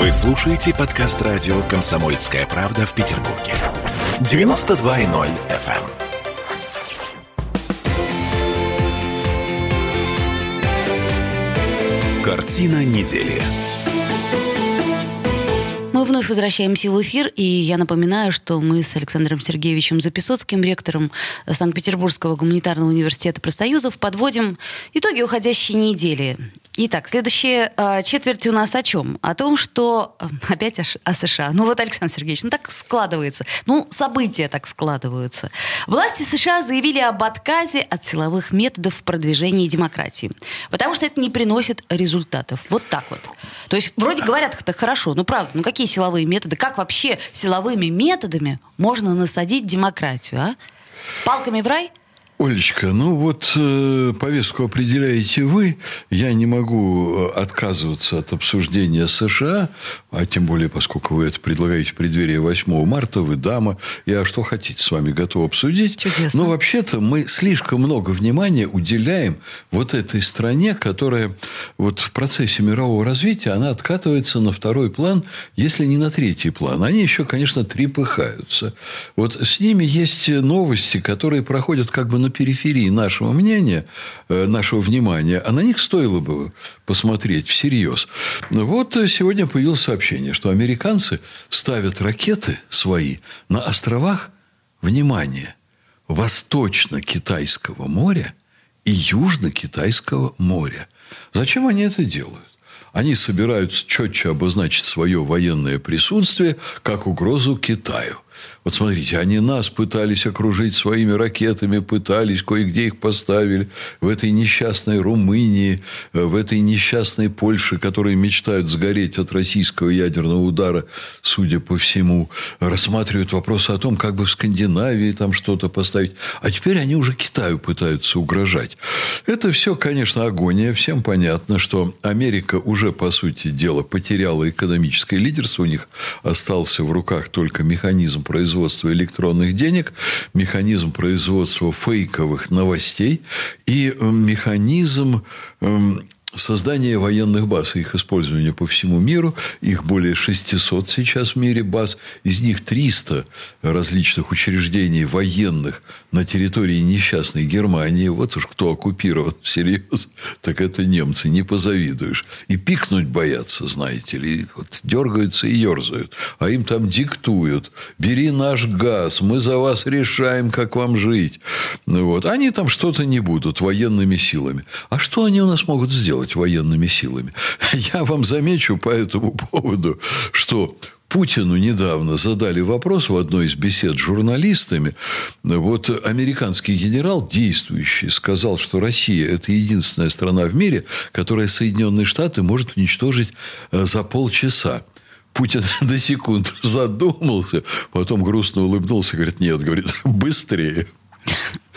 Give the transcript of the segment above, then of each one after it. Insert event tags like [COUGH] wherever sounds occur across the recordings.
Вы слушаете подкаст радио «Комсомольская правда» в Петербурге. 92.0 FM. Картина недели. Мы вновь возвращаемся в эфир, и я напоминаю, что мы с Александром Сергеевичем Записоцким, ректором Санкт-Петербургского гуманитарного университета профсоюзов, подводим итоги уходящей недели. Итак, следующая э, четверть у нас о чем? О том, что... Э, опять о, о США. Ну вот, Александр Сергеевич, ну так складывается. Ну, события так складываются. Власти США заявили об отказе от силовых методов в продвижении демократии. Потому что это не приносит результатов. Вот так вот. То есть, вроде говорят, это хорошо, но правда, ну какие силовые методы? Как вообще силовыми методами можно насадить демократию, а? Палками в рай? Олечка, ну вот э, повестку определяете вы. Я не могу э, отказываться от обсуждения США, а тем более, поскольку вы это предлагаете в преддверии 8 марта, вы дама. Я что хотите с вами готов обсудить. Чудесно. Но вообще-то мы слишком много внимания уделяем вот этой стране, которая вот в процессе мирового развития, она откатывается на второй план, если не на третий план. Они еще, конечно, трепыхаются. Вот с ними есть новости, которые проходят как бы на периферии нашего мнения, э, нашего внимания, а на них стоило бы посмотреть всерьез. Вот сегодня появилось сообщение, что американцы ставят ракеты свои на островах, внимание, Восточно-Китайского моря и Южно-Китайского моря. Зачем они это делают? Они собираются четче обозначить свое военное присутствие как угрозу Китаю – вот смотрите, они нас пытались окружить своими ракетами, пытались, кое-где их поставили. В этой несчастной Румынии, э, в этой несчастной Польше, которые мечтают сгореть от российского ядерного удара, судя по всему, рассматривают вопросы о том, как бы в Скандинавии там что-то поставить. А теперь они уже Китаю пытаются угрожать. Это все, конечно, агония. Всем понятно, что Америка уже, по сути дела, потеряла экономическое лидерство. У них остался в руках только механизм производства электронных денег, механизм производства фейковых новостей и э, механизм эм, создание военных баз их использование по всему миру. Их более 600 сейчас в мире баз. Из них 300 различных учреждений военных на территории несчастной Германии. Вот уж кто оккупирован [LAUGHS] всерьез, так это немцы. Не позавидуешь. И пикнуть боятся, знаете ли. Вот дергаются и ерзают. А им там диктуют. Бери наш газ. Мы за вас решаем, как вам жить. Вот. Они там что-то не будут военными силами. А что они у нас могут сделать? Делать военными силами. [LAUGHS] Я вам замечу по этому поводу, что Путину недавно задали вопрос в одной из бесед с журналистами. Вот американский генерал, действующий, сказал, что Россия – это единственная страна в мире, которая Соединенные Штаты может уничтожить э, за полчаса. Путин [LAUGHS] до секунд задумался, потом грустно улыбнулся говорит, нет, говорит, [LAUGHS] быстрее.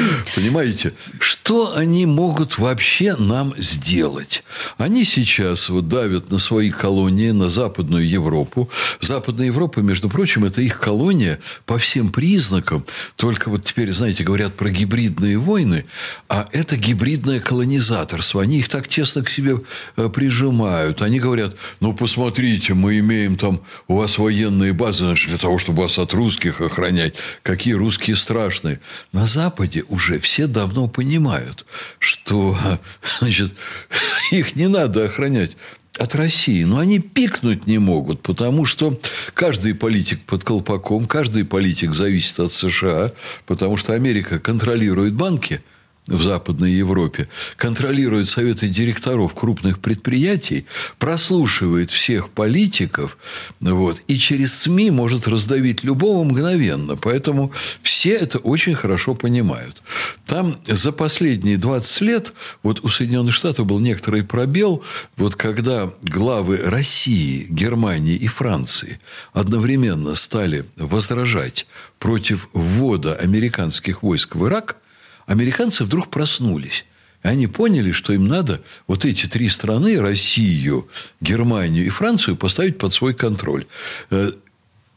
[CLEARS THROAT] Понимаете, что они могут вообще нам сделать? Они сейчас вот давят на свои колонии, на Западную Европу. Западная Европа, между прочим, это их колония по всем признакам. Только вот теперь, знаете, говорят про гибридные войны, а это гибридное колонизаторство. Они их так тесно к себе э, прижимают. Они говорят, ну, посмотрите, мы имеем там, у вас военные базы, значит, для того, чтобы вас от русских охранять. Какие русские страшные. На Западе уже все давно понимают, что [LAUGHS] значит, [LAUGHS] их не надо охранять от России. Но они пикнуть не могут, потому что каждый политик под колпаком, каждый политик зависит от США, потому что Америка контролирует банки – в Западной Европе, контролирует советы директоров крупных предприятий, прослушивает всех политиков, вот, и через СМИ может раздавить любого мгновенно. Поэтому все это очень хорошо понимают. Там за последние 20 лет вот у Соединенных Штатов был некоторый пробел, вот когда главы России, Германии и Франции одновременно стали возражать против ввода американских войск в Ирак – американцы вдруг проснулись. И они поняли, что им надо вот эти три страны, Россию, Германию и Францию, поставить под свой контроль. Э,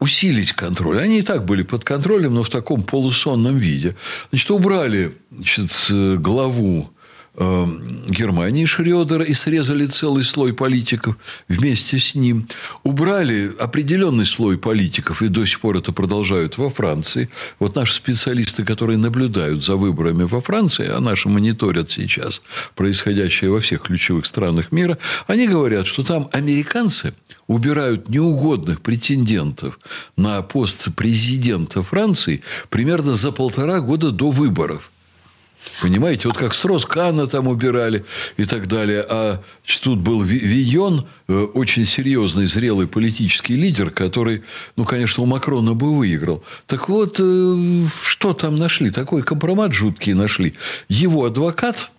усилить контроль. Они и так были под контролем, но в таком полусонном виде. Значит, убрали значит, главу э, Германии Шредера и срезали целый слой политиков вместе с ним. Убрали определенный слой политиков, и до сих пор это продолжают во Франции. Вот наши специалисты, которые наблюдают за выборами во Франции, а наши мониторят сейчас происходящее во всех ключевых странах мира, они говорят, что там американцы убирают неугодных претендентов на пост президента Франции примерно за полтора года до выборов. Понимаете, вот как Строс-Кана там убирали и так далее. А тут был Вийон, э, очень серьезный, зрелый политический лидер, который, ну, конечно, у Макрона бы выиграл. Так вот, э, что там нашли? Такой компромат жуткий нашли. Его адвокат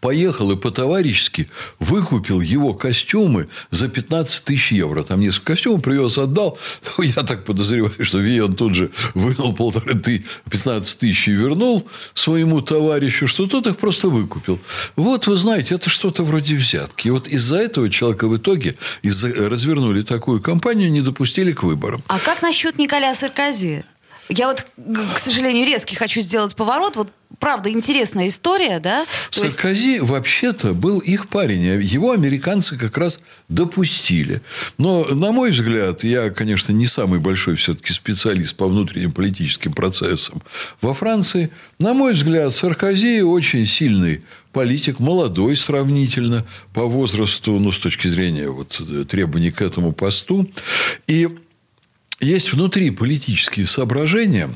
поехал и по-товарищески выкупил его костюмы за 15 тысяч евро. Там несколько костюмов привез, отдал. [LAUGHS] Ну, я так подозреваю, что Вион тут же вынул полторы ты, 15 тысяч и вернул своему товарищу, что тот их просто выкупил. Вот, вы знаете, это что-то вроде взятки. И вот из-за этого человека в итоге из развернули такую кампанию, не допустили к выборам. А как насчет Николя Саркози? Я вот, к сожалению, резкий хочу сделать поворот. Вот правда интересная история, да? Саркози есть... вообще-то был их парень. А его американцы как раз допустили. Но, на мой взгляд, я, конечно, не самый большой все-таки специалист по внутренним политическим процессам во Франции. На мой взгляд, Саркози очень сильный политик, молодой сравнительно по возрасту, ну, с точки зрения вот, требований к этому посту. И есть внутри политические соображения,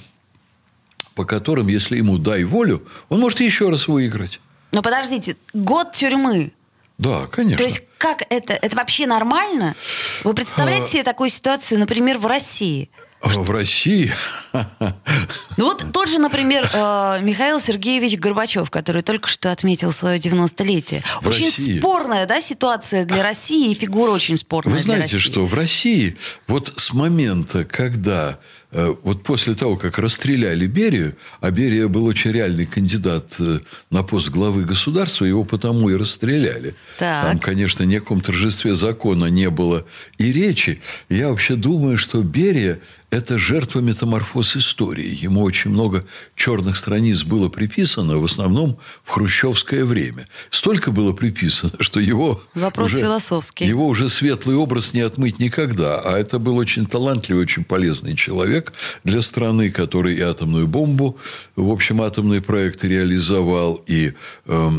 по которым, если ему дай волю, он может еще раз выиграть. Но подождите, год тюрьмы. Да, конечно. То есть как это? Это вообще нормально? Вы представляете а... себе такую ситуацию, например, в России? В России? Ну вот тот же, например, э, Михаил Сергеевич Горбачев, который только что отметил свое 90-летие. В очень России. спорная да, ситуация для России, и фигура очень спорная Вы знаете, что в России вот с момента, когда Э, вот после того, как расстреляли Берию, а Берия был очень реальный кандидат э, на пост главы государства, его потому и расстреляли. Так. Там, конечно, ни о каком торжестве закона не было и речи. Я вообще думаю, что Берия это жертва метаморфоз истории. Ему очень много черных страниц было приписано, в основном в хрущевское время. Столько было приписано, что его... Вопрос уже, философский. Его уже светлый образ не отмыть никогда. А это был очень талантливый, очень полезный человек для страны, который и атомную бомбу, в общем, атомный проект реализовал, и э,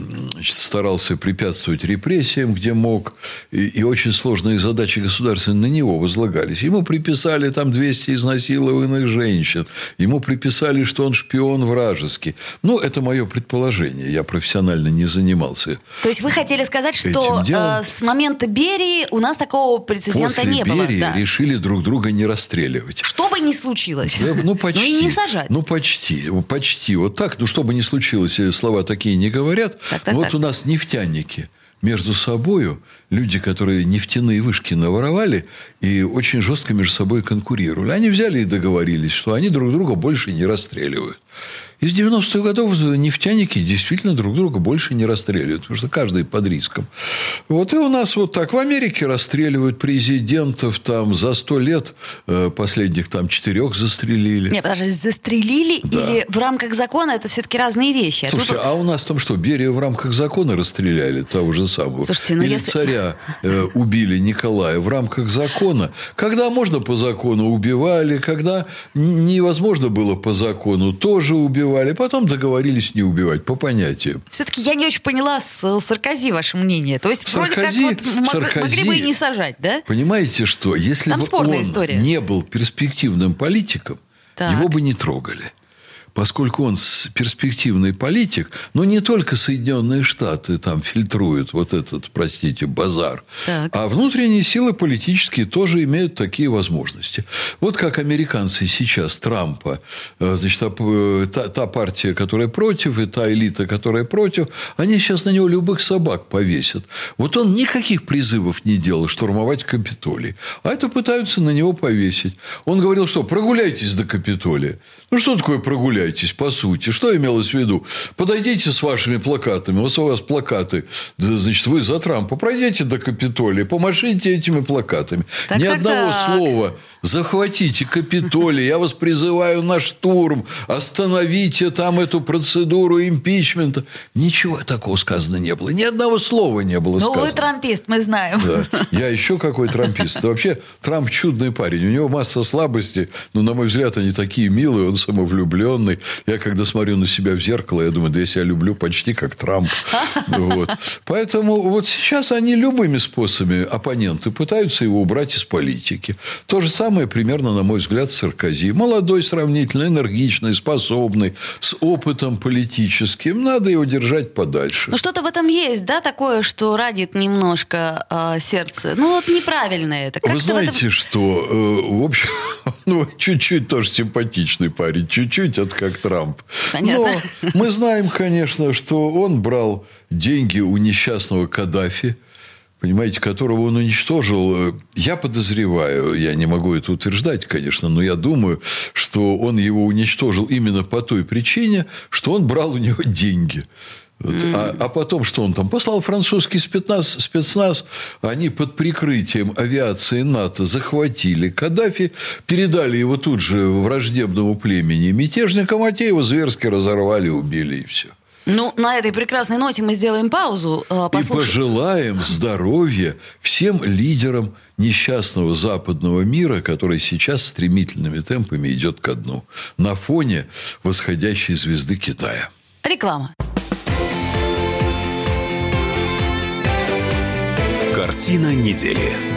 старался препятствовать репрессиям, где мог. И, и очень сложные задачи государственные на него возлагались. Ему приписали там 200 из изнасилованных женщин. Ему приписали, что он шпион вражеский. Ну, это мое предположение. Я профессионально не занимался. То есть вы хотели сказать, что э, с момента Берии у нас такого прецедента После не Берии было? Да. решили друг друга не расстреливать. Что бы ни случилось. Да, ну, почти. [LAUGHS] Ну, и не сажать. Ну, почти. Почти. Вот так. Ну, что бы ни случилось, слова такие не говорят. Так, так, вот так. у нас нефтяники между собою люди, которые нефтяные вышки наворовали и очень жестко между собой конкурировали. Они взяли и договорились, что они друг друга больше не расстреливают. Из 90-х годов нефтяники действительно друг друга больше не расстреливают, потому что каждый под риском. Вот и у нас вот так. В Америке расстреливают президентов там за сто лет э, последних там четырех застрелили. Не, подожди, застрелили да. или в рамках закона это все-таки разные вещи? А Слушайте, тут... а у нас там что, Берия в рамках закона расстреляли того же самого? Слушайте, ну или если... царя э, [LAUGHS] убили Николая в рамках закона? Когда можно по закону убивали, когда невозможно было по закону тоже убивали убивали, потом договорились не убивать, по понятию. Все-таки я не очень поняла с Саркози ваше мнение. То есть, Саркози, вроде как вот Саркози, могли бы и не сажать, да? Понимаете, что если Там бы он история. не был перспективным политиком, так. его бы не трогали поскольку он перспективный политик, но не только Соединенные Штаты там фильтруют вот этот, простите, базар, так. а внутренние силы политические тоже имеют такие возможности. Вот как американцы сейчас Трампа, э, значит, э, та, та партия, которая против, и та элита, которая против, они сейчас на него любых собак повесят. Вот он никаких призывов не делал штурмовать Капитолий. А это пытаются на него повесить. Он говорил, что прогуляйтесь до Капитолия. Ну, что такое прогуляйтесь, по сути? Что имелось в виду? Подойдите с вашими плакатами. Вот у вас плакаты. Значит, вы за Трампа. Пройдите до Капитолия. Помашите этими плакатами. Так, Ни так, одного так. слова захватите Капитолий, я вас призываю на штурм, остановите там эту процедуру импичмента. Ничего такого сказано не было. Ни одного слова не было ну, сказано. Ну, вы трампист, мы знаем. Да. Я еще какой трампист. Вообще, Трамп чудный парень. У него масса слабостей, но, на мой взгляд, они такие милые, он самовлюбленный. Я, когда смотрю на себя в зеркало, я думаю, да я себя люблю почти как Трамп. Вот. Поэтому вот сейчас они любыми способами, оппоненты, пытаются его убрать из политики. То же самое примерно, на мой взгляд, Саркози. Молодой, сравнительно энергичный, способный, с опытом политическим. Надо его держать подальше. Ну, что-то в этом есть, да, такое, что радит немножко э, сердце. Ну, вот неправильно это. Как Вы знаете, этом... что, э, в общем, [LAUGHS] ну, чуть-чуть тоже симпатичный парень, чуть-чуть это как Трамп. Понятно. Но мы знаем, конечно, что он брал деньги у несчастного Каддафи, понимаете, которого он уничтожил. Я подозреваю, я не могу это утверждать, конечно, но я думаю, что он его уничтожил именно по той причине, что он брал у него [LAUGHS] деньги. Mm. А, а потом, что он там послал французский спецназ, спецназ, они под прикрытием авиации НАТО захватили Каддафи, передали его тут же враждебному племени мятежникам, а те его зверски разорвали, убили и все. Ну, на этой прекрасной ноте мы сделаем паузу. Послуш... И пожелаем здоровья всем лидерам несчастного западного мира, который сейчас стремительными темпами идет ко дну на фоне восходящей звезды Китая. Реклама. Картина недели.